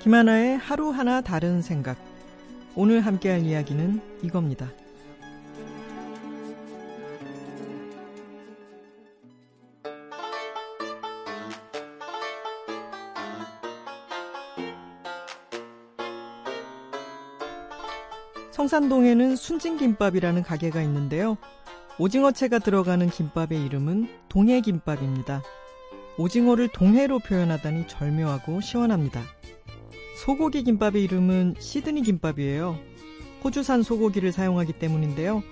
김하나의 하루하나 다른 생각. 오늘 함께할 이야기는 이겁니다. 성산동에는 순진김밥이라는 가게가 있는데요. 오징어채가 들어가는 김밥의 이름은 동해김밥입니다. 오징어를 동해로 표현하다니 절묘하고 시원합니다. 소고기 김밥의 이름은 시드니 김밥이에요. 호주산 소고기를 사용하기 때문인데요.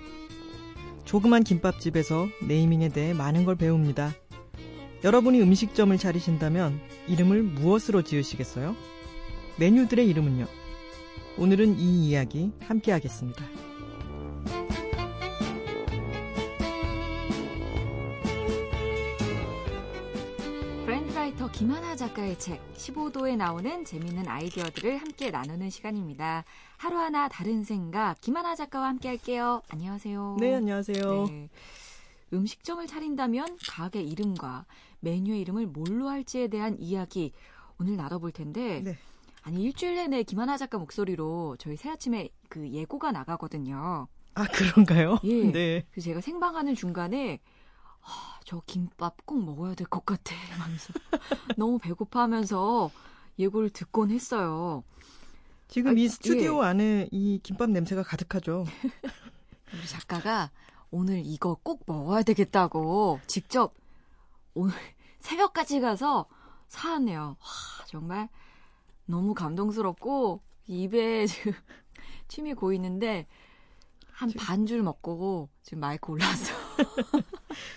조그만 김밥집에서 네이밍에 대해 많은 걸 배웁니다. 여러분이 음식점을 차리신다면 이름을 무엇으로 지으시겠어요? 메뉴들의 이름은요? 오늘은 이 이야기 함께 하겠습니다. 브랜드라이터 김하나 작가의 책 15도에 나오는 재미있는 아이디어들을 함께 나누는 시간입니다. 하루하나 다른 생각 김하나 작가와 함께 할게요. 안녕하세요. 네, 안녕하세요. 네. 음식점을 차린다면 가게 이름과 메뉴의 이름을 뭘로 할지에 대한 이야기 오늘 나눠볼 텐데 네. 아니 일주일 내내 김하나 작가 목소리로 저희 새 아침에 그 예고가 나가거든요. 아, 그런가요? 예. 네. 그래서 제가 생방하는 중간에 아, 저 김밥 꼭 먹어야 될 것 같아. 하면서 너무 배고파하면서 예고를 듣곤 했어요. 지금 아, 이 스튜디오 예. 안에 이 김밥 냄새가 가득하죠. 우리 작가가 오늘 이거 꼭 먹어야 되겠다고 직접 오늘 새벽까지 가서 사왔네요. 와, 정말 너무 감동스럽고 입에 지금 침이 고이는데 한 반 줄 먹고 지금 마이크 올라왔어요.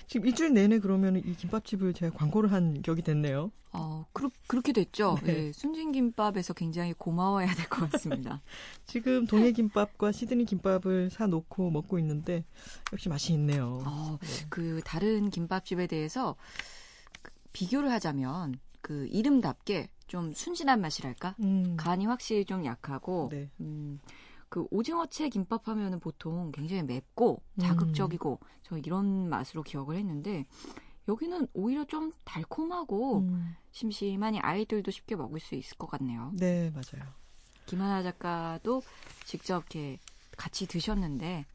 지금 일주일 내내 그러면 이 김밥집을 제가 광고를 한 격이 됐네요. 어, 그렇, 그렇게 됐죠. 네. 예, 순진김밥에서 굉장히 고마워해야 될 것 같습니다. 지금 동해김밥과 시드니 김밥을 사놓고 먹고 있는데 역시 맛이 있네요. 어, 그 다른 김밥집에 대해서 그 비교를 하자면 그 이름답게 좀 순진한 맛이랄까? 음, 간이 확실히 좀 약하고 네. 음, 그 오징어채 김밥 하면은 보통 굉장히 맵고 자극적이고 저 이런 맛으로 기억을 했는데 여기는 오히려 좀 달콤하고 음, 심심하니 아이들도 쉽게 먹을 수 있을 것 같네요. 네, 맞아요. 김하나 작가도 직접 이렇게 같이 드셨는데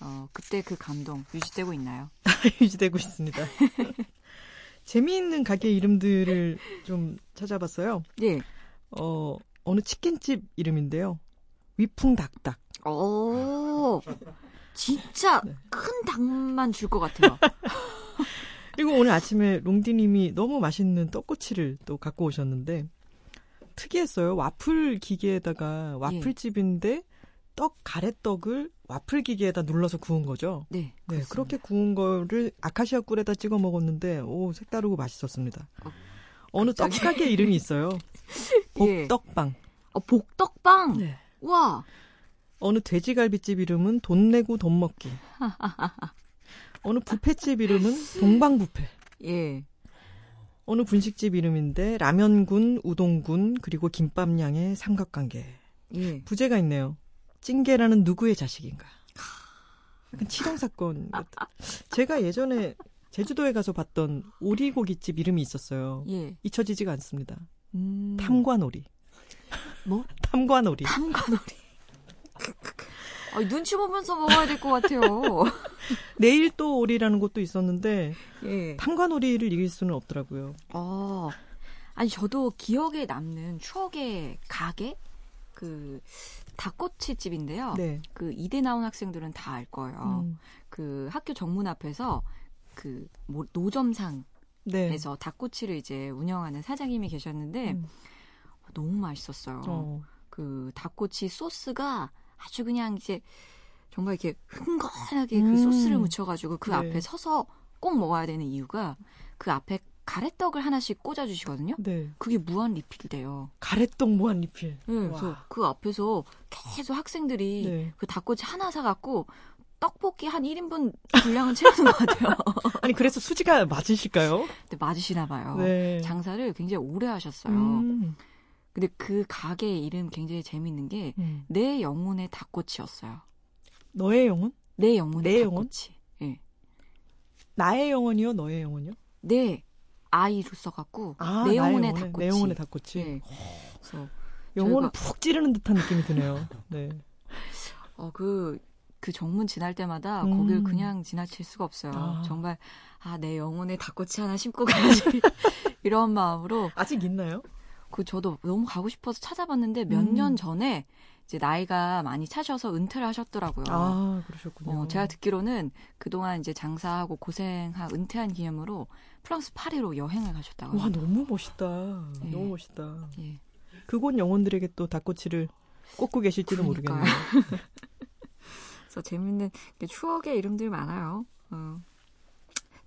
어, 그때 그 감동 유지되고 있나요? 유지되고 있습니다. 재미있는 가게 이름들을 좀 찾아봤어요. 네. 어, 어느 치킨집 이름인데요. 위풍닭닭. 오, 진짜 네. 큰 닭만 줄 것 같아요. 그리고 오늘 아침에 롱디님이 너무 맛있는 떡꼬치를 또 갖고 오셨는데 특이했어요. 와플 기계에다가 와플집인데 떡 가래떡을 와플 기계에다 눌러서 구운 거죠. 네, 네. 그렇게 구운 거를 아카시아 꿀에다 찍어 먹었는데 오 색다르고 맛있었습니다. 어, 어느 갑자기? 떡 가게 이름이 있어요. 예. 복떡빵. 어, 복덕빵. 네. 와, 어느 돼지갈비집 이름은 돈 내고 돈 먹기. 어느 뷔페집 이름은 동방뷔페. 예. 어느 분식집 이름인데 라면군, 우동군, 그리고 김밥량의 삼각관계. 예. 부제가 있네요. 찡게라는 누구의 자식인가. 약간 치정 사건. 같은. 제가 예전에 제주도에 가서 봤던 오리고기집 이름이 있었어요. 예. 잊혀지지가 않습니다. 음. 탐관오리. 뭐? 탐관오리. 탐관오리. 아, 눈치 보면서 먹어야 될 것 같아요. 내일 또 오리라는 곳도 있었는데 예. 탐관오리를 이길 수는 없더라고요. 어. 아니, 저도 기억에 남는 추억의 가게? 그, 닭꼬치 집인데요. 네. 그 이대 나온 학생들은 다 알 거예요. 음, 그 학교 정문 앞에서 그 뭐, 노점상 에서 네. 닭꼬치를 이제 운영하는 사장님이 계셨는데 음, 너무 맛있었어요. 어, 그 닭꼬치 소스가 아주 그냥 이제 정말 이렇게 흥건하게 그 음. 소스를 묻혀가지고 그 네. 앞에 서서 꼭 먹어야 되는 이유가 그 앞에 가래떡을 하나씩 꽂아주시거든요. 네. 그게 무한 리필돼요. 가래떡 무한 리필. 네, 그래서 와. 그 앞에서 계속 학생들이 네. 그 닭꼬치 하나 사갖고 떡볶이 한 1인분 분량은 채우는 것 같아요. 아니 그래서 수지가 맞으실까요? 근데 맞으시나 봐요. 네. 장사를 굉장히 오래 하셨어요. 음, 근데 그 가게 이름 굉장히 재밌는 게 음. 내 영혼의 닭꼬치였어요. 너의 영혼? 내 영혼의 내? 닭꼬치. 예. 나의 영혼이요? 너의 영혼이요? 내 아이로 써갖고 아, 내 영혼의 영혼의- 닭꼬치. 내 영혼의 닭꼬치. 예. 그래서 영혼을 푹 찌르는 듯한 느낌이 드네요. 네. 어, 그, 그 정문 지날 때마다 음. 거길 그냥 지나칠 수가 없어요. 아. 정말, 아, 내 영혼에 닭꼬치 하나 심고 가야지. 이런 마음으로. 아직 있나요? 그, 저도 너무 가고 싶어서 찾아봤는데 몇년 음. 전에 이제 나이가 많이 차셔서 은퇴를 하셨더라고요. 아, 그러셨군요. 어, 제가 듣기로는 그동안 이제 장사하고 고생하 은퇴한 기념으로 프랑스 파리로 여행을 가셨다고. 와, 너무 멋있다. 예. 너무 멋있다. 예. 그곳 영혼들에게 또 닭꼬치를 꽂고 계실지는 모르겠네요. 그래서 재밌는 추억의 이름들이 많아요. 어.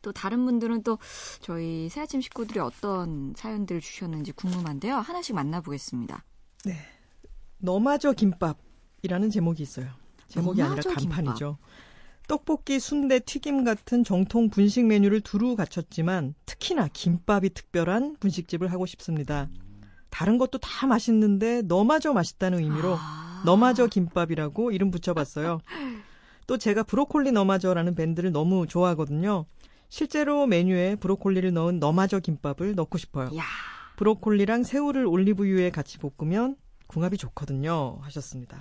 또 다른 분들은 또 저희 새아침 식구들이 어떤 사연들을 주셨는지 궁금한데요. 하나씩 만나보겠습니다. 네. 너마저 김밥이라는 제목이 있어요. 제목이 아니라 간판이죠. 김밥. 떡볶이, 순대, 튀김 같은 정통 분식 메뉴를 두루 갖췄지만 특히나 김밥이 특별한 분식집을 하고 싶습니다. 다른 것도 다 맛있는데 너마저 맛있다는 의미로 아. 너마저 김밥이라고 이름 붙여봤어요. 또 제가 브로콜리 너마저라는 밴드를 너무 좋아하거든요. 실제로 메뉴에 브로콜리를 넣은 너마저 김밥을 넣고 싶어요. 야. 브로콜리랑 새우를 올리브유에 같이 볶으면 궁합이 좋거든요. 하셨습니다.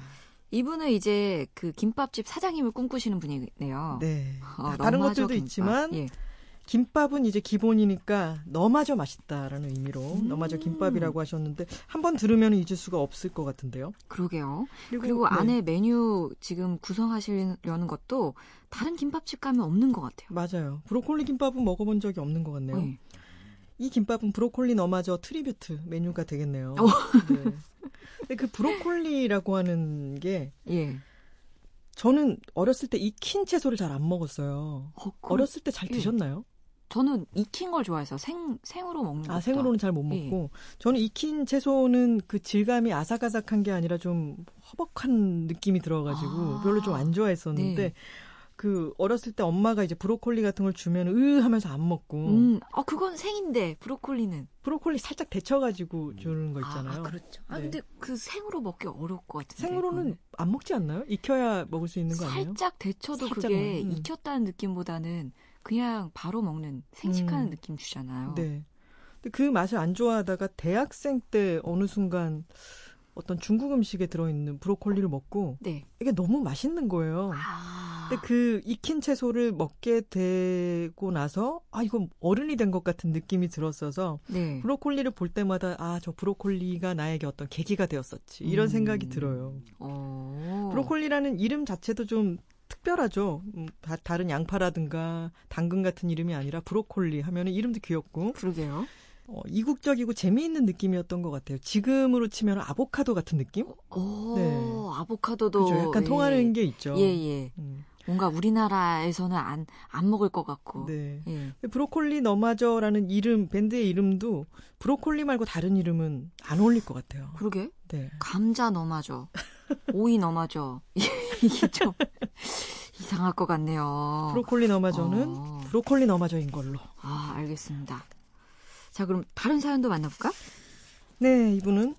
이분은 이제 그 김밥집 사장님을 꿈꾸시는 분이네요. 네. 어, 다른 것들도 김밥. 있지만 예. 김밥은 이제 기본이니까 너마저 맛있다라는 의미로 음. 너마저 김밥이라고 하셨는데 한 번 들으면 잊을 수가 없을 것 같은데요. 그러게요. 그리고, 그리고 네. 안에 메뉴 지금 구성하시려는 것도 다른 김밥집 가면 없는 것 같아요. 맞아요. 브로콜리 김밥은 먹어본 적이 없는 것 같네요. 네. 이 김밥은 브로콜리 너마저 tribute 메뉴가 되겠네요. 어. 네. 근데 그 브로콜리라고 하는 게 예. 저는 어렸을 때 익힌 채소를 잘 안 먹었어요. 어, 그, 어렸을 때잘 예. 드셨나요? 저는 익힌 걸 좋아해서 생 생으로 먹는 거. 아 생으로는 잘 못 먹고 예. 저는 익힌 채소는 그 질감이 아삭아삭한 게 아니라 좀 허벅한 느낌이 들어가지고 아, 별로 좀 안 좋아했었는데 네. 그 어렸을 때 엄마가 이제 브로콜리 같은 걸 주면 으 하면서 안 먹고. 음, 아 그건 생인데 브로콜리는 브로콜리 살짝 데쳐가지고 주는 거 있잖아요. 아, 그렇죠. 아 네. 근데 그 생으로 먹기 어려울 것 같은데. 생으로는 그거는. 안 먹지 않나요? 익혀야 먹을 수 있는 거 아니에요? 살짝 데쳐도 그게 음. 익혔다는 느낌보다는 그냥 바로 먹는 생식하는 음. 느낌 주잖아요. 네. 근데 그 맛을 안 좋아하다가 대학생 때 어느 순간 어떤 중국 음식에 들어있는 브로콜리를 먹고 네. 이게 너무 맛있는 거예요. 아. 근데 그 익힌 채소를 먹게 되고 나서 아 이건 어른이 된 것 같은 느낌이 들었어서 네. 브로콜리를 볼 때마다 아 저 브로콜리가 나에게 어떤 계기가 되었었지 이런 음. 생각이 들어요. 오. 어. 브로콜리라는 이름 자체도 좀 특별하죠. 음, 다, 른 양파라든가 당근 같은 이름이 아니라 브로콜리 하면 은 이름도 귀엽고. 그러게요. 어, 이국적이고 재미있는 느낌이었던 것 같아요. 지금으로 치면 아보카도 같은 느낌? 오, 네. 아보카도도 그렇죠. 약간 예. 통하는 게 있죠. 예, 예. 음. 뭔가 우리나라에서는 안, 안 먹을 것 같고. 네. 예. 브로콜리 너마저라는 이름, 밴드의 이름도 브로콜리 말고 다른 이름은 안 어울릴 것 같아요. 그러게? 네. 감자 너마저. 오이 너마저. 이게 좀 이상할 것 같네요. 브로콜리 너마저는 어. 브로콜리 너마저인 걸로. 아, 알겠습니다. 자, 그럼 다른 사연도 만나볼까? 네, 이분은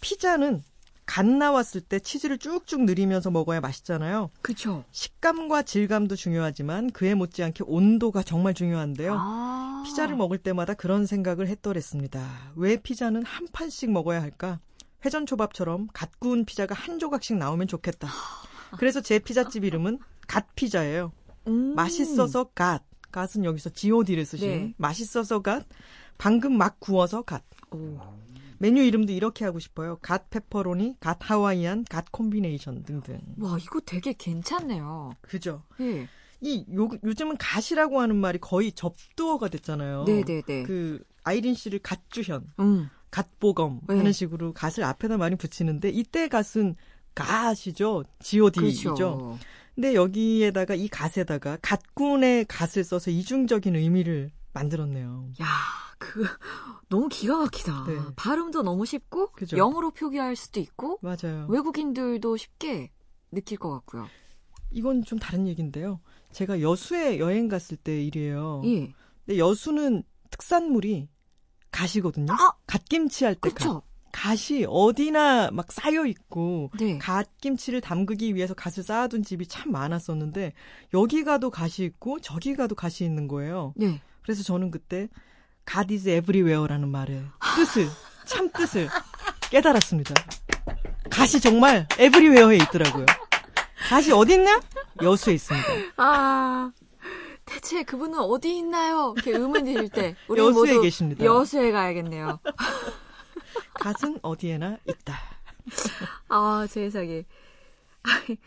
피자는 갓 나왔을 때 치즈를 쭉쭉 늘이면서 먹어야 맛있잖아요. 그렇죠. 식감과 질감도 중요하지만 그에 못지않게 온도가 정말 중요한데요. 아~ 피자를 먹을 때마다 그런 생각을 했더랬습니다. 왜 피자는 한 판씩 먹어야 할까? 회전 초밥처럼 갓 구운 피자가 한 조각씩 나오면 좋겠다. 그래서 제 피자집 이름은 갓 피자예요. 음~ 맛있어서 갓. 갓은 여기서 god를 쓰신 네. 맛있어서 갓. 방금 막 구워서 갓. 오. 메뉴 이름도 이렇게 하고 싶어요. 갓 페퍼로니, 갓 하와이안, 갓 콤비네이션 등등. 와, 이거 되게 괜찮네요. 그죠? 예. 이 요, 요즘은 갓이라고 하는 말이 거의 접두어가 됐잖아요. 네네네. 네, 네. 그 아이린 씨를 갓주현, 음. 갓보검 네. 하는 식으로 갓을 앞에다 많이 붙이는데 이때 갓은 갓이죠. god이죠. 그렇죠. 근데 여기에다가 이 갓에다가 갓군의 갓을 써서 이중적인 의미를 만들었네요. 야. 그 너무 기가 막히다. 네. 발음도 너무 쉽고 그죠? 영어로 표기할 수도 있고 맞아요. 외국인들도 쉽게 느낄 것 같고요. 이건 좀 다른 얘기인데요. 제가 여수에 여행 갔을 때 일이에요. 예. 근데 여수는 특산물이 갓이거든요. 아! 갓김치 할때 갓. 갓이 어디나 막 쌓여 있고 네. 갓김치를 담그기 위해서 갓을 쌓아둔 집이 참 많았었는데 여기 가도 갓이 있고 저기 가도 갓이 있는 거예요. 네. 그래서 저는 그때 God is everywhere라는 말의 뜻을 참 뜻을 깨달았습니다. 갓이 정말 에브리웨어에 있더라고요. 갓이 어디 있나? 여수에 있습니다. 아, 대체 그분은 어디 있나요? 이렇게 의문 드실 때 우리 여수에 모두 계십니다. 여수에 가야겠네요. 갓은 어디에나 있다. 아, 세상에. 아니,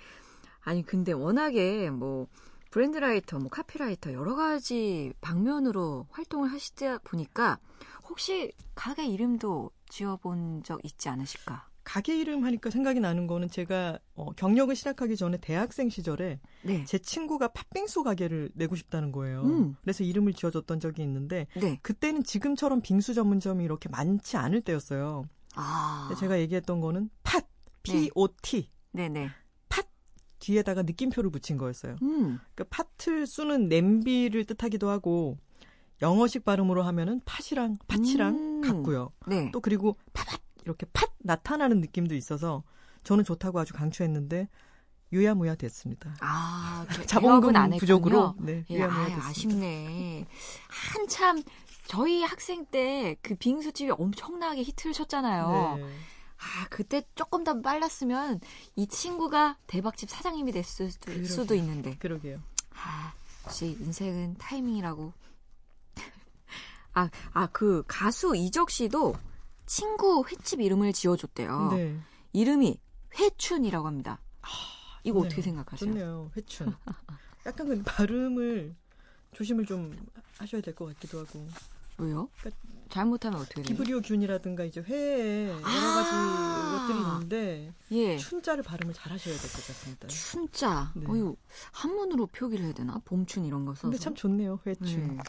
아니, 근데 워낙에 뭐, 브랜드라이터, 뭐, 카피라이터, 여러 가지 방면으로 활동을 하시다 보니까, 혹시 가게 이름도 지어본 적 있지 않으실까? 가게 이름 하니까 생각이 나는 거는 제가 어, 경력을 시작하기 전에 대학생 시절에 네. 제 친구가 팥빙수 가게를 내고 싶다는 거예요. 음. 그래서 이름을 지어줬던 적이 있는데 네. 그때는 지금처럼 빙수 전문점이 이렇게 많지 않을 때였어요. 아. 제가 얘기했던 거는 팥, P-O-T 네네. 뒤에다가 느낌표를 붙인 거였어요. 음. 그 팥을 쑤는 냄비를 뜻하기도 하고 영어식 발음으로 하면은 팥이랑 팥이랑 음. 같고요. 네. 또 그리고 팥 이렇게 팥 나타나는 느낌도 있어서 저는 좋다고 아주 강추했는데 유야무야 됐습니다. 아, 그 자본금 안 부족으로. 네, 예, 유야무야 아, 됐습니다. 아쉽네. 한참 저희 학생 때 그 빙수집이 엄청나게 히트를 쳤잖아요. 네. 아, 그때 조금 더 빨랐으면 이 친구가 대박집 사장님이 됐을 수도, 그러게요. 수도 있는데. 그러게요. 아, 역시 인생은 타이밍이라고. 아, 아, 그 가수 이적 씨도 친구 횟집 이름을 지어줬대요. 네. 이름이 회춘이라고 합니다. 이거 좋네요. 어떻게 생각하세요? 좋네요. 회춘. 약간 근데 발음을 조심을 좀 하셔야 될 것 같기도 하고. 왜요? 그러니까 잘못하면 어떻게 돼요? 기브리오 균이라든가 이제 회에 여러 가지 아. 것들이 있는데 예. 춘자를 발음을 잘 하셔야 될 것 같습니다. 춘자. 네. 어유 한문으로 표기를 해야 되나? 봄춘 이런 거 써서. 근데 참 좋네요. 회춘. 네.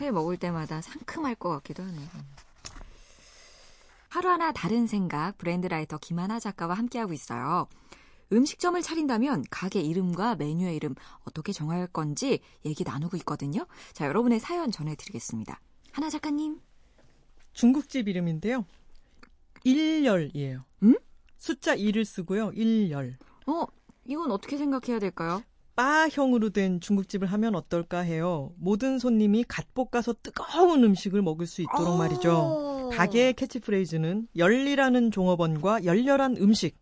회 먹을 때마다 상큼할 것 같기도 하네요. 하루하나 다른 생각 브랜드 라이터 김하나 작가와 함께하고 있어요. 음식점을 차린다면 가게 이름과 메뉴의 이름 어떻게 정할 건지 얘기 나누고 있거든요. 자, 여러분의 사연 전해드리겠습니다. 하나 작가님. 중국집 이름인데요. 일열이에요. 음? 숫자 2를 쓰고요. 일열. 어, 이건 어떻게 생각해야 될까요? 바형으로 된 중국집을 하면 어떨까 해요. 모든 손님이 갓 볶아서 뜨거운 음식을 먹을 수 있도록 말이죠. 오. 가게의 캐치프레이즈는 열리라는 종업원과 열렬한 음식.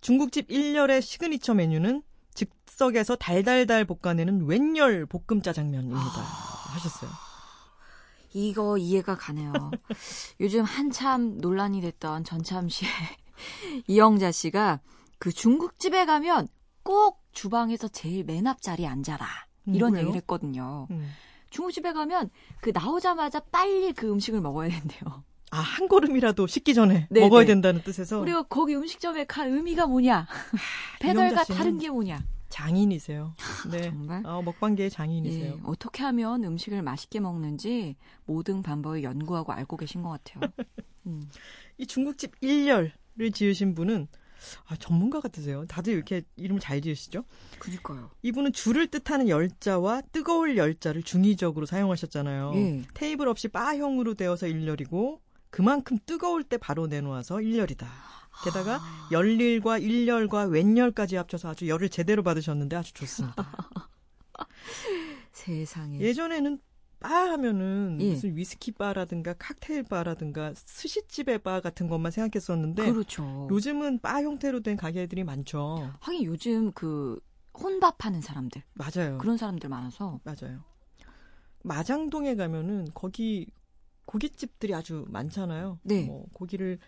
중국집 일열의 시그니처 메뉴는 즉석에서 달달달 볶아내는 웬열 볶음 짜장면입니다. 하셨어요. 이거 이해가 가네요. 요즘 한참 논란이 됐던 전참시의 이영자 씨가 그 중국집에 가면 꼭 주방에서 제일 맨 앞자리에 앉아라. 음, 이런 왜요? 얘기를 했거든요. 음. 중국집에 가면 그 나오자마자 빨리 그 음식을 먹어야 된대요. 아, 한 걸음이라도 식기 전에 네, 먹어야 네. 된다는 뜻에서 우리가 거기 음식점에 갈 의미가 뭐냐? 배달과 다른 게 뭐냐? 장인이세요. 네. 정말? 어, 먹방계의 장인이세요. 예, 어떻게 하면 음식을 맛있게 먹는지 모든 방법을 연구하고 알고 계신 것 같아요. 음. 이 중국집 일열을 지으신 분은 아, 전문가 같으세요. 다들 이렇게 이름을 잘 지으시죠? 그니까요. 이분은 줄을 뜻하는 열자와 뜨거울 열자를 중의적으로 사용하셨잖아요. 예. 테이블 없이 바형으로 되어서 일열이고 그만큼 뜨거울 때 바로 내놓아서 일열이다. 게다가 아. 열일과 일열과 웬열까지 합쳐서 아주 열을 제대로 받으셨는데 아주 좋습니다. 세상에. 예전에는 바 하면은 예. 무슨 위스키 바라든가 칵테일 바라든가 스시집의 바 같은 것만 생각했었는데 그렇죠. 요즘은 바 형태로 된 가게들이 많죠. 하긴 요즘 그 혼밥하는 사람들 맞아요. 그런 사람들 많아서 맞아요. 마장동에 가면은 거기 고깃집들이 아주 많잖아요. 네. 뭐 고기를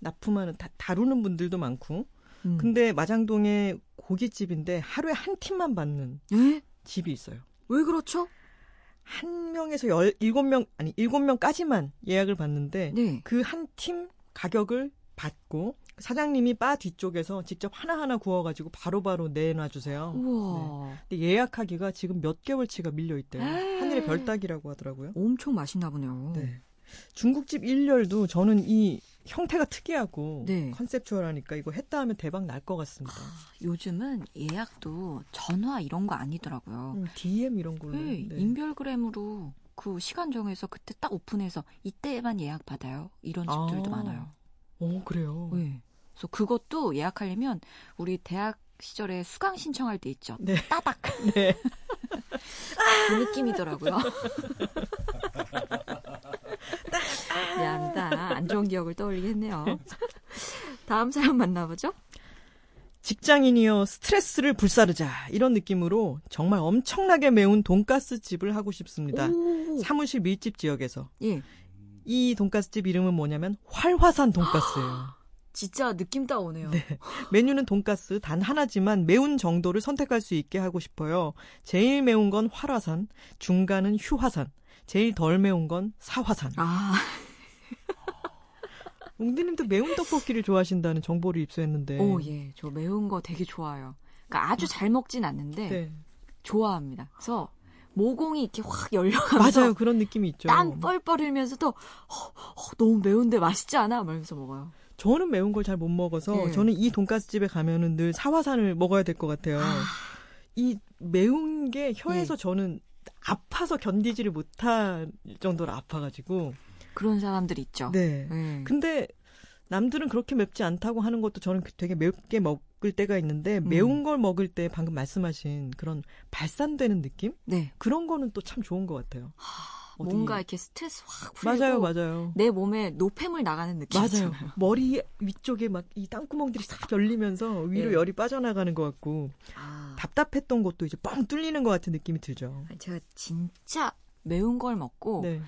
납품하는 다, 다루는 분들도 많고. 음. 근데 마장동에 고깃집인데 하루에 한 팀만 받는 예? 집이 있어요. 왜 그렇죠? 한 명에서 열 일곱 명 아니 일곱 명까지만 예약을 받는데 네. 그한 팀 가격을 받고 사장님이 바 뒤쪽에서 직접 하나하나 구워가지고 바로바로 내놔 주세요. 우와. 근데 예약하기가 지금 몇 개월치가 밀려 있대요. 하늘의 별따기라고 하더라고요. 엄청 맛있나 보네요. 네. 중국집 일렬도 저는 이 형태가 특이하고 네. 컨셉추얼하니까 이거 했다 하면 대박 날 것 같습니다. 요즘은 예약도 전화 이런 거 아니더라고요. 음, DM 이런 걸로. 네, 네. 인별그램으로 그 시간 정해서 그때 딱 오픈해서 이때만 예약 받아요. 이런 집들도 아. 많아요. 오 그래요. 네. 그래서 그것도 예약하려면 우리 대학 시절에 수강 신청할 때 있죠. 네. 따닥 네. 그 느낌이더라고요. 미안합니다. 안 좋은 기억을 떠올리게 했네요. 다음 사연 만나보죠. 직장인이여 스트레스를 불사르자 이런 느낌으로 정말 엄청나게 매운 돈가스 집을 하고 싶습니다. 오. 사무실 밀집 지역에서 예. 이 돈가스 집 이름은 뭐냐면 활화산 돈가스예요. 진짜 느낌 따오네요. 네. 메뉴는 돈가스 단 하나지만 매운 정도를 선택할 수 있게 하고 싶어요. 제일 매운 건 활화산, 중간은 휴화산, 제일 덜 매운 건 사화산. 아, 웅디님도 매운 떡볶이를 좋아하신다는 정보를 입수했는데. 오, 예. 저 매운 거 되게 좋아요. 그러니까 아주 잘 먹진 않는데 네. 좋아합니다. 그래서 모공이 이렇게 확 열려가면서 맞아요. 그런 느낌이 있죠. 땀 뻘뻘 흘면서도 어, 어, 너무 매운데 맛있지 않아? 말면서 먹어요. 저는 매운 걸 잘 못 먹어서 네. 저는 이 돈가스 집에 가면은 늘 사화산을 먹어야 될 것 같아요. 이 매운 게 혀에서 저는 아파서 견디지를 못할 정도로 아파가지고. 그런 사람들 있죠. 네. 네. 근데 남들은 그렇게 맵지 않다고 하는 것도 저는 되게 맵게 먹을 때가 있는데 음. 매운 걸 먹을 때 방금 말씀하신 그런 발산되는 느낌 네. 그런 거는 또 참 좋은 것 같아요. 어디- 뭔가 이렇게 스트레스 확 풀리고 맞아요, 맞아요. 내 몸에 노폐물 나가는 느낌 맞아요. 있잖아요. 머리 위쪽에 막 이 땅구멍들이 싹 열리면서 위로 네. 열이 빠져나가는 것 같고 아, 답답했던 것도 이제 뻥 뚫리는 것 같은 느낌이 들죠. 제가 진짜 매운 걸 먹고 네.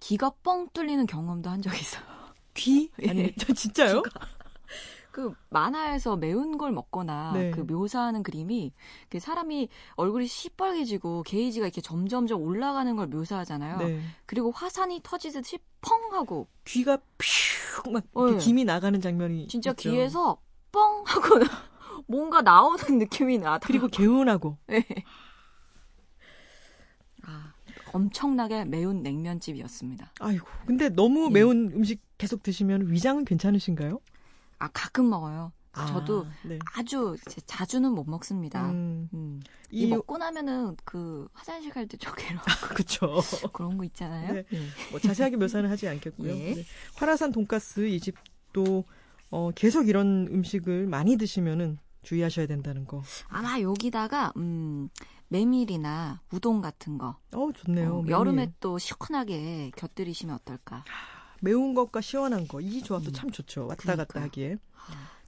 기가 뻥 뚫리는 경험도 한 적이 있어요. 귀? 예. 아니, 저 진짜요? 그 만화에서 매운 걸 먹거나 네. 그 묘사하는 그림이 그 사람이 얼굴이 시뻘개지고 게이지가 이렇게 점점점 올라가는 걸 묘사하잖아요. 네. 그리고 화산이 터지듯이 펑 하고 귀가 퓨막 네. 김이 나가는 장면이 진짜 있죠. 귀에서 뻥 하고 뭔가 나오는 느낌이 나더라고요. 그리고 개운하고 네. 아, 엄청나게 매운 냉면집이었습니다. 아이고 근데 너무 예. 매운 음식 계속 드시면 위장은 괜찮으신가요? 아 가끔 먹어요. 저도 네. 아주 제- 자주는 못 먹습니다. 음, 음. 이, 이 먹고 나면은 그 화장실 갈 때 저기로 그쵸. 그런 거 있잖아요. 네. 예. 뭐 자세하게 묘사는 하지 않겠고요. 예. 네. 화라산 돈가스 이 집도 어, 계속 이런 음식을 많이 드시면은 주의하셔야 된다는 거. 아마 여기다가 음, 메밀이나 우동 같은 거 어 좋네요. 어. 여름에 또 시원하게 곁들이시면 어떨까? 매운 것과 시원한 거 이 조합도 음. 참 좋죠. 왔다 그러니까요. 갔다 하기에.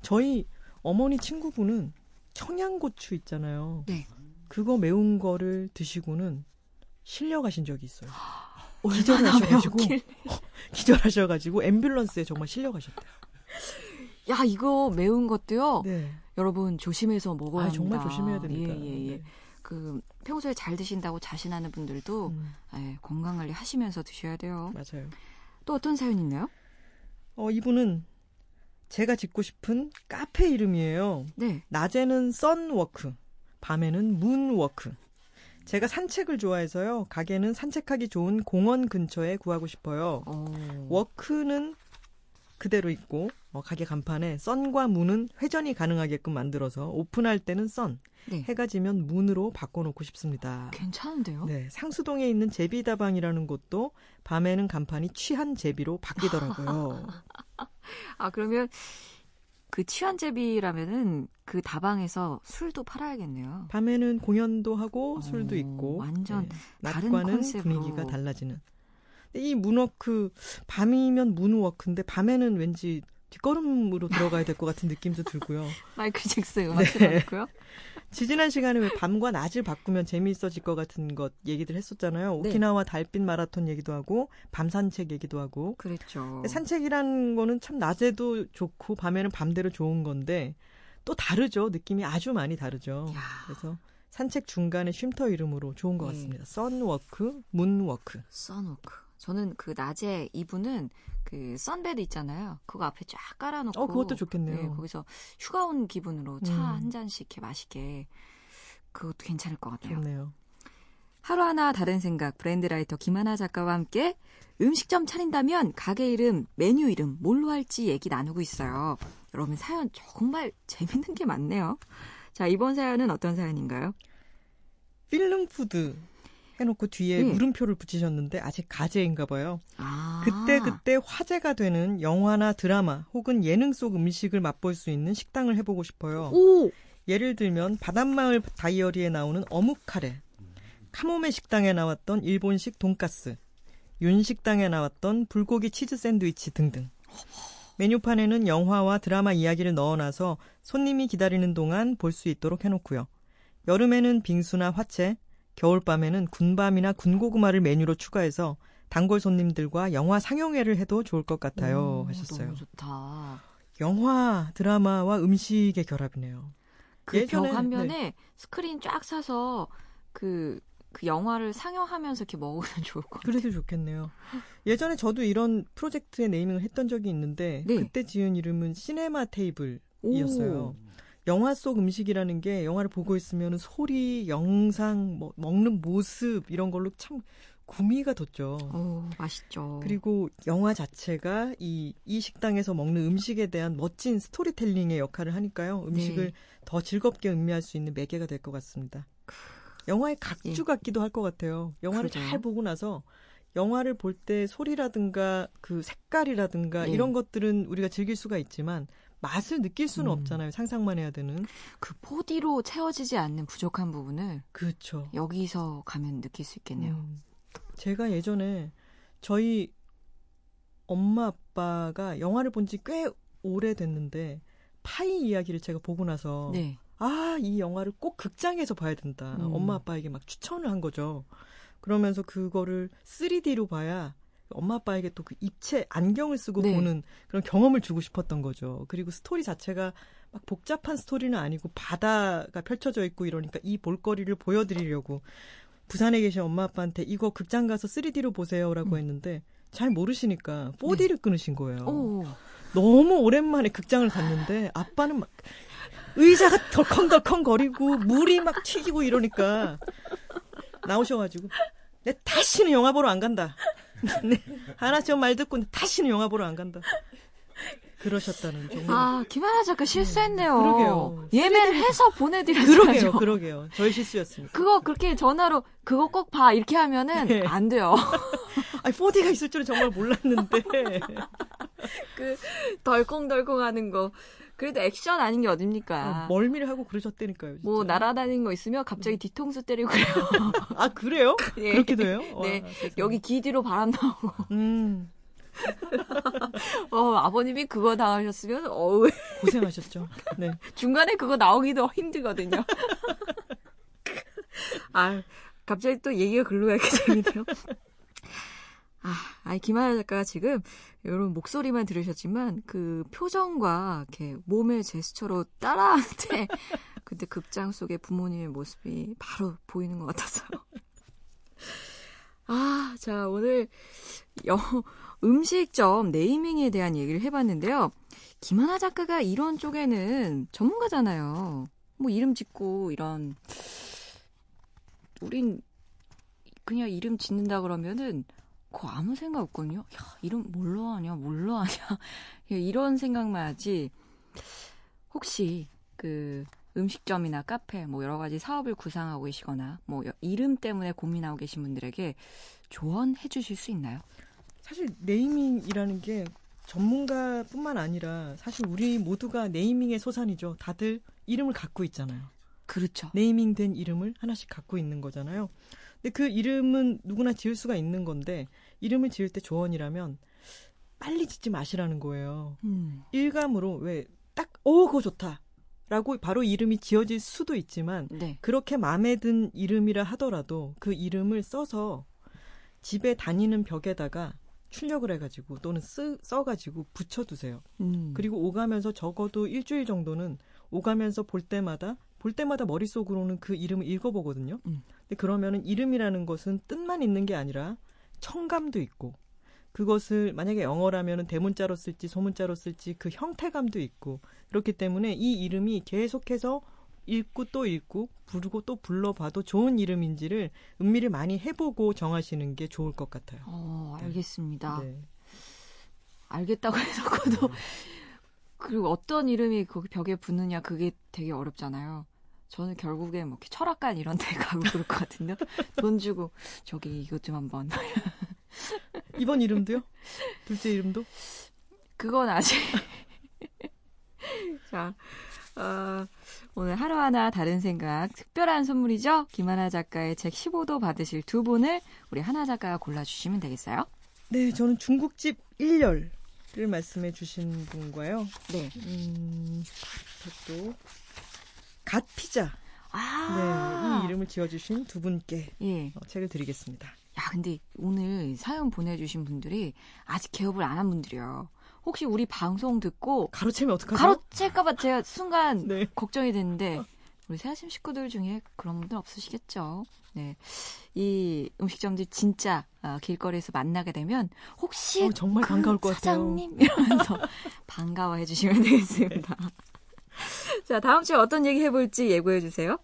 저희 어머니 친구분은 청양고추 있잖아요. 네. 그거 매운 거를 드시고는 실려 가신 적이 있어요. 기절하셔가지고. 기절하셔가지고 앰뷸런스에 정말 실려 가셨대요. 야 이거 매운 것도요. 네. 여러분 조심해서 먹어야 아, 합니다. 정말 조심해야 됩니다. 예, 예, 예. 네. 그 평소에 잘 드신다고 자신하는 분들도 음, 예, 건강 관리 하시면서 드셔야 돼요. 맞아요. 또 어떤 사연 있나요? 어, 이분은 제가 짓고 싶은 카페 이름이에요. 네. 낮에는 sun walk, 밤에는 문워크. 제가 산책을 좋아해서요. 가게는 산책하기 좋은 공원 근처에 구하고 싶어요. 어. walk는 그대로 있고 어, 가게 간판에 sun과 moon은 회전이 가능하게끔 만들어서 오픈할 때는 sun, 네. 해가 지면 moon으로 바꿔놓고 싶습니다. 괜찮은데요? 네, 상수동에 있는 제비다방이라는 곳도 밤에는 간판이 취한 제비로 바뀌더라고요. 아 그러면 그 취한 제비라면은 그 다방에서 술도 팔아야겠네요. 밤에는 공연도 하고 술도 어, 있고 완전 네, 낮과는. 분위기가 달라지는. 이 문워크 밤이면 moonwalk인데 밤에는 왠지 뒷걸음으로 들어가야 될 것 같은 느낌도 들고요. 마이클 잭슨 음악 네. 틀어놓고요. 지지난 시간에 왜 밤과 낮을 바꾸면 재미있어질 것 같은 것 얘기들 했었잖아요. 네. 오키나와 달빛 마라톤 얘기도 하고 밤 산책 얘기도 하고 그랬죠. 산책이라는 거는 참 낮에도 좋고 밤에는 밤대로 좋은 건데 또 다르죠. 느낌이 아주 많이 다르죠. 야. 그래서 산책 중간에 쉼터 이름으로 좋은 것 네. 같습니다. Sun walk, moonwalk. Sun walk. 저는 그 낮에 이분은 그 sunbed 있잖아요. 그거 앞에 쫙 깔아놓고. 어, 그것도 좋겠네요. 네, 거기서 휴가 온 기분으로 차 음. 한 잔씩 이렇게 맛있게. 그것도 괜찮을 것 같아요. 좋네요. 하루하나 다른 생각 brand writer 김하나 작가와 함께 음식점 차린다면 가게 이름, 메뉴 이름 뭘로 할지 얘기 나누고 있어요. 여러분 사연 정말 재밌는 게 많네요. 자, 이번 사연은 어떤 사연인가요? Film food 해놓고 뒤에 네. 물음표를 붙이셨는데 아직 가제인가 봐요. 아. 그때 그때 화제가 되는 영화나 드라마 혹은 예능 속 음식을 맛볼 수 있는 식당을 해보고 싶어요. 오! 예를 들면 바닷마을 다이어리에 나오는 어묵 카레, 카모메 식당에 나왔던 일본식 돈가스, 윤 식당에 나왔던 불고기 치즈 샌드위치 등등. 메뉴판에는 영화와 드라마 이야기를 넣어놔서 손님이 기다리는 동안 볼 수 있도록 해놓고요. 여름에는 빙수나 화채, 겨울밤에는 군밤이나 군고구마를 메뉴로 추가해서 단골 손님들과 영화 상영회를 해도 좋을 것 같아요. 오, 하셨어요. 너무 좋다. 영화, 드라마와 음식의 결합이네요. 그 예전에, 벽한 면에 스크린 쫙 사서 그, 그 영화를 상영하면서 이렇게 먹으면 좋을 것 같아요. 그래도 좋겠네요. 예전에 저도 이런 프로젝트의 네이밍을 했던 적이 있는데 네. 그때 지은 이름은 시네마 테이블이었어요. 오. 영화 속 음식이라는 게 영화를 보고 있으면 소리, 영상, 뭐 먹는 모습 이런 걸로 참 구미가 돋죠. 오, 맛있죠. 그리고 영화 자체가 이, 이 식당에서 먹는 음식에 대한 멋진 스토리텔링의 역할을 하니까요. 음식을 네. 더 즐겁게 음미할 수 있는 매개가 될 것 같습니다. 영화의 각주 예. 같기도 할 것 같아요. 영화를 그러죠. 잘 보고 나서 영화를 볼 때 소리라든가 그 색깔이라든가 예. 이런 것들은 우리가 즐길 수가 있지만 맛을 느낄 수는 음. 없잖아요. 상상만 해야 되는. 그 4D로 채워지지 않는 부족한 부분을 그렇죠. 여기서 가면 느낄 수 있겠네요. 음. 제가 예전에 저희 엄마 아빠가 영화를 본 지 꽤 오래됐는데 파이 이야기를 제가 보고 나서 네. 아, 이 영화를 꼭 극장에서 봐야 된다. 음. 엄마 아빠에게 막 추천을 한 거죠. 그러면서 그거를 3D로 봐야 엄마 아빠에게 또 그 입체 안경을 쓰고 네. 보는 그런 경험을 주고 싶었던 거죠. 그리고 스토리 자체가 막 복잡한 스토리는 아니고 바다가 펼쳐져 있고 이러니까 이 볼거리를 보여드리려고 부산에 계신 엄마 아빠한테 이거 극장 가서 3D로 보세요라고 음. 했는데 잘 모르시니까 4D를 끊으신 거예요. 오. 너무 오랜만에 극장을 갔는데 아빠는 막 의자가 덜컹덜컹 거리고 물이 막 튀기고 이러니까 나오셔가지고 내 다시는 영화 보러 안 간다. 네, 하나쯤 말 듣고 다시는 영화 보러 안 간다. 그러셨다는 정말. 아, 김하나 작가 실수했네요. 음, 그러게요. 예매를 해서 보내드렸어야죠. 그러게요, 그러게요. 저희 실수였습니다. 그거 그렇게 전화로 그거 꼭 봐 이렇게 하면은 네. 안 돼요. 아니 4D가 있을 줄은 정말 몰랐는데. 그 덜컹덜컹하는 거. 그래도 액션 아닌 게 어딥니까? 아, 멀미를 하고 그러셨다니까요. 진짜. 뭐 날아다니는 거 있으면 갑자기 뒤통수 때리고 그래요. 아 그래요? 예. 그렇게도 해요? 네. 와. 여기 귀 뒤로 바람 나오고. 음 어, 아버님이 그거 당하셨으면 어우 고생하셨죠. 네. 중간에 그거 나오기도 힘들거든요. 아, 갑자기 또 얘기가 글로 가게 되네요. 아, 아니, 김하나 작가가 지금 이런 목소리만 들으셨지만 그 표정과 이렇게 몸의 제스처로 따라하는데 근데 극장 속의 부모님의 모습이 바로 보이는 것 같았어요. 아, 자, 오늘 영, 음식점 네이밍에 대한 얘기를 해봤는데요. 김하나 작가가 이런 쪽에는 전문가잖아요. 뭐 이름 짓고 이런 우린 그냥 이름 짓는다 그러면은 그 아무 생각 없거든요. 야 이름 뭘로 하냐, 뭘로 하냐 이런 생각만 하지. 혹시 그 음식점이나 카페 뭐 여러 가지 사업을 구상하고 계시거나 뭐 여- 이름 때문에 고민하고 계신 분들에게 조언해 주실 수 있나요? 사실 네이밍이라는 게 전문가뿐만 아니라 사실 우리 모두가 네이밍의 소산이죠. 다들 이름을 갖고 있잖아요. 그렇죠. 네이밍된 이름을 하나씩 갖고 있는 거잖아요. 근데 그 이름은 누구나 지을 수가 있는 건데 이름을 지을 때 조언이라면 빨리 짓지 마시라는 거예요. 음. 일감으로 왜 딱 오 그거 좋다 라고 바로 이름이 지어질 수도 있지만 네. 그렇게 마음에 든 이름이라 하더라도 그 이름을 써서 집에 다니는 벽에다가 출력을 해가지고 또는 쓰, 써가지고 붙여두세요. 음. 그리고 오가면서 적어도 일주일 정도는 오가면서 볼 때마다 볼 때마다 머릿속으로는 그 이름을 읽어보거든요. 음. 근데 그러면은 이름이라는 것은 뜻만 있는 게 아니라 청감도 있고 그것을 만약에 영어라면은 대문자로 쓸지 소문자로 쓸지 그 형태감도 있고 그렇기 때문에 이 이름이 계속해서 읽고 또 읽고 부르고 또 불러봐도 좋은 이름인지를 음미를 많이 해보고 정하시는 게 좋을 것 같아요. 어, 알겠습니다. 네. 알겠다고 해서 그도 그리고 어떤 이름이 거기 벽에 붙느냐 그게 되게 어렵잖아요. 저는 결국에 뭐 철학관 이런 데 가고 그럴 것 같은데 돈 주고 저기 이것 좀 한번 이번 이름도요? 둘째 이름도? 그건 아직 자 어, 오늘 하루하나 다른 생각 특별한 선물이죠. 김하나 작가의 책 15도 받으실 두 분을 우리 하나 작가가 골라주시면 되겠어요. 네, 저는 중국집 1열 를 말씀해 주신 분과요. 네. 음, 또 갓 피자. 아. 네, 이 이름을 지어주신 두 분께 예. 어, 책을 드리겠습니다. 야, 근데 오늘 사연 보내주신 분들이 아직 개업을 안 한 분들이요. 혹시 우리 방송 듣고 가로채면 어떡하죠? 가로챌까봐 제가 순간 네. 걱정이 됐는데 우리 새아침 식구들 중에 그런 분들 없으시겠죠. 네, 이 음식점들 진짜 어, 길거리에서 만나게 되면 혹시 어, 정말 그 반가울 것 같아요. 사장님 이러면서 반가워해 주시면 되겠습니다. 자, 다음 주에 어떤 얘기 해볼지 예고해 주세요.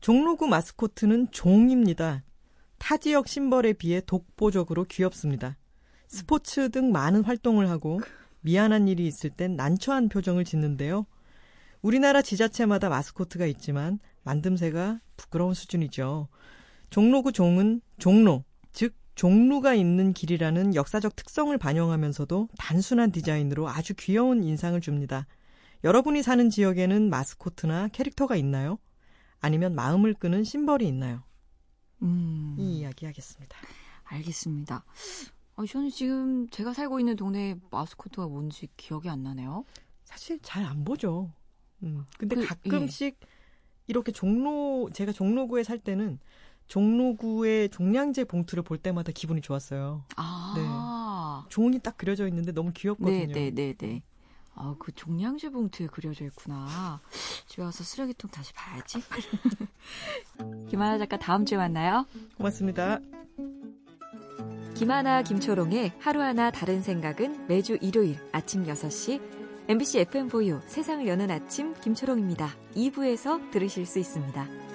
종로구 마스코트는 종입니다. 타 지역 심벌에 비해 독보적으로 귀엽습니다. 스포츠 등 많은 활동을 하고 미안한 일이 있을 땐 난처한 표정을 짓는데요. 우리나라 지자체마다 마스코트가 있지만 만듦새가 부끄러운 수준이죠. 종로구 종은 종로, 즉 종로가 있는 길이라는 역사적 특성을 반영하면서도 단순한 디자인으로 아주 귀여운 인상을 줍니다. 여러분이 사는 지역에는 마스코트나 캐릭터가 있나요? 아니면 마음을 끄는 심벌이 있나요? 음, 이 이야기 하겠습니다. 알겠습니다. 아, 저는 지금 제가 살고 있는 동네 마스코트가 뭔지 기억이 안 나네요. 사실 잘 안 보죠. 음. 근데 그, 가끔씩 이렇게 종로 제가 종로구에 살 때는 종로구의 종량제 봉투를 볼 때마다 기분이 좋았어요. 아, 종이 딱 그려져 있는데 너무 귀엽거든요. 네, 네, 네, 네. 아, 그 종량제 봉투에 그려져 있구나. 집에 와서 쓰레기통 다시 봐야지. 김하나 작가 다음 주에 만나요. 고맙습니다. 김하나 김초롱의 하루하나 다른 생각은 매주 일요일 아침 6시 MBC FM4U 세상을 여는 아침 김초롱입니다. 2부에서 들으실 수 있습니다.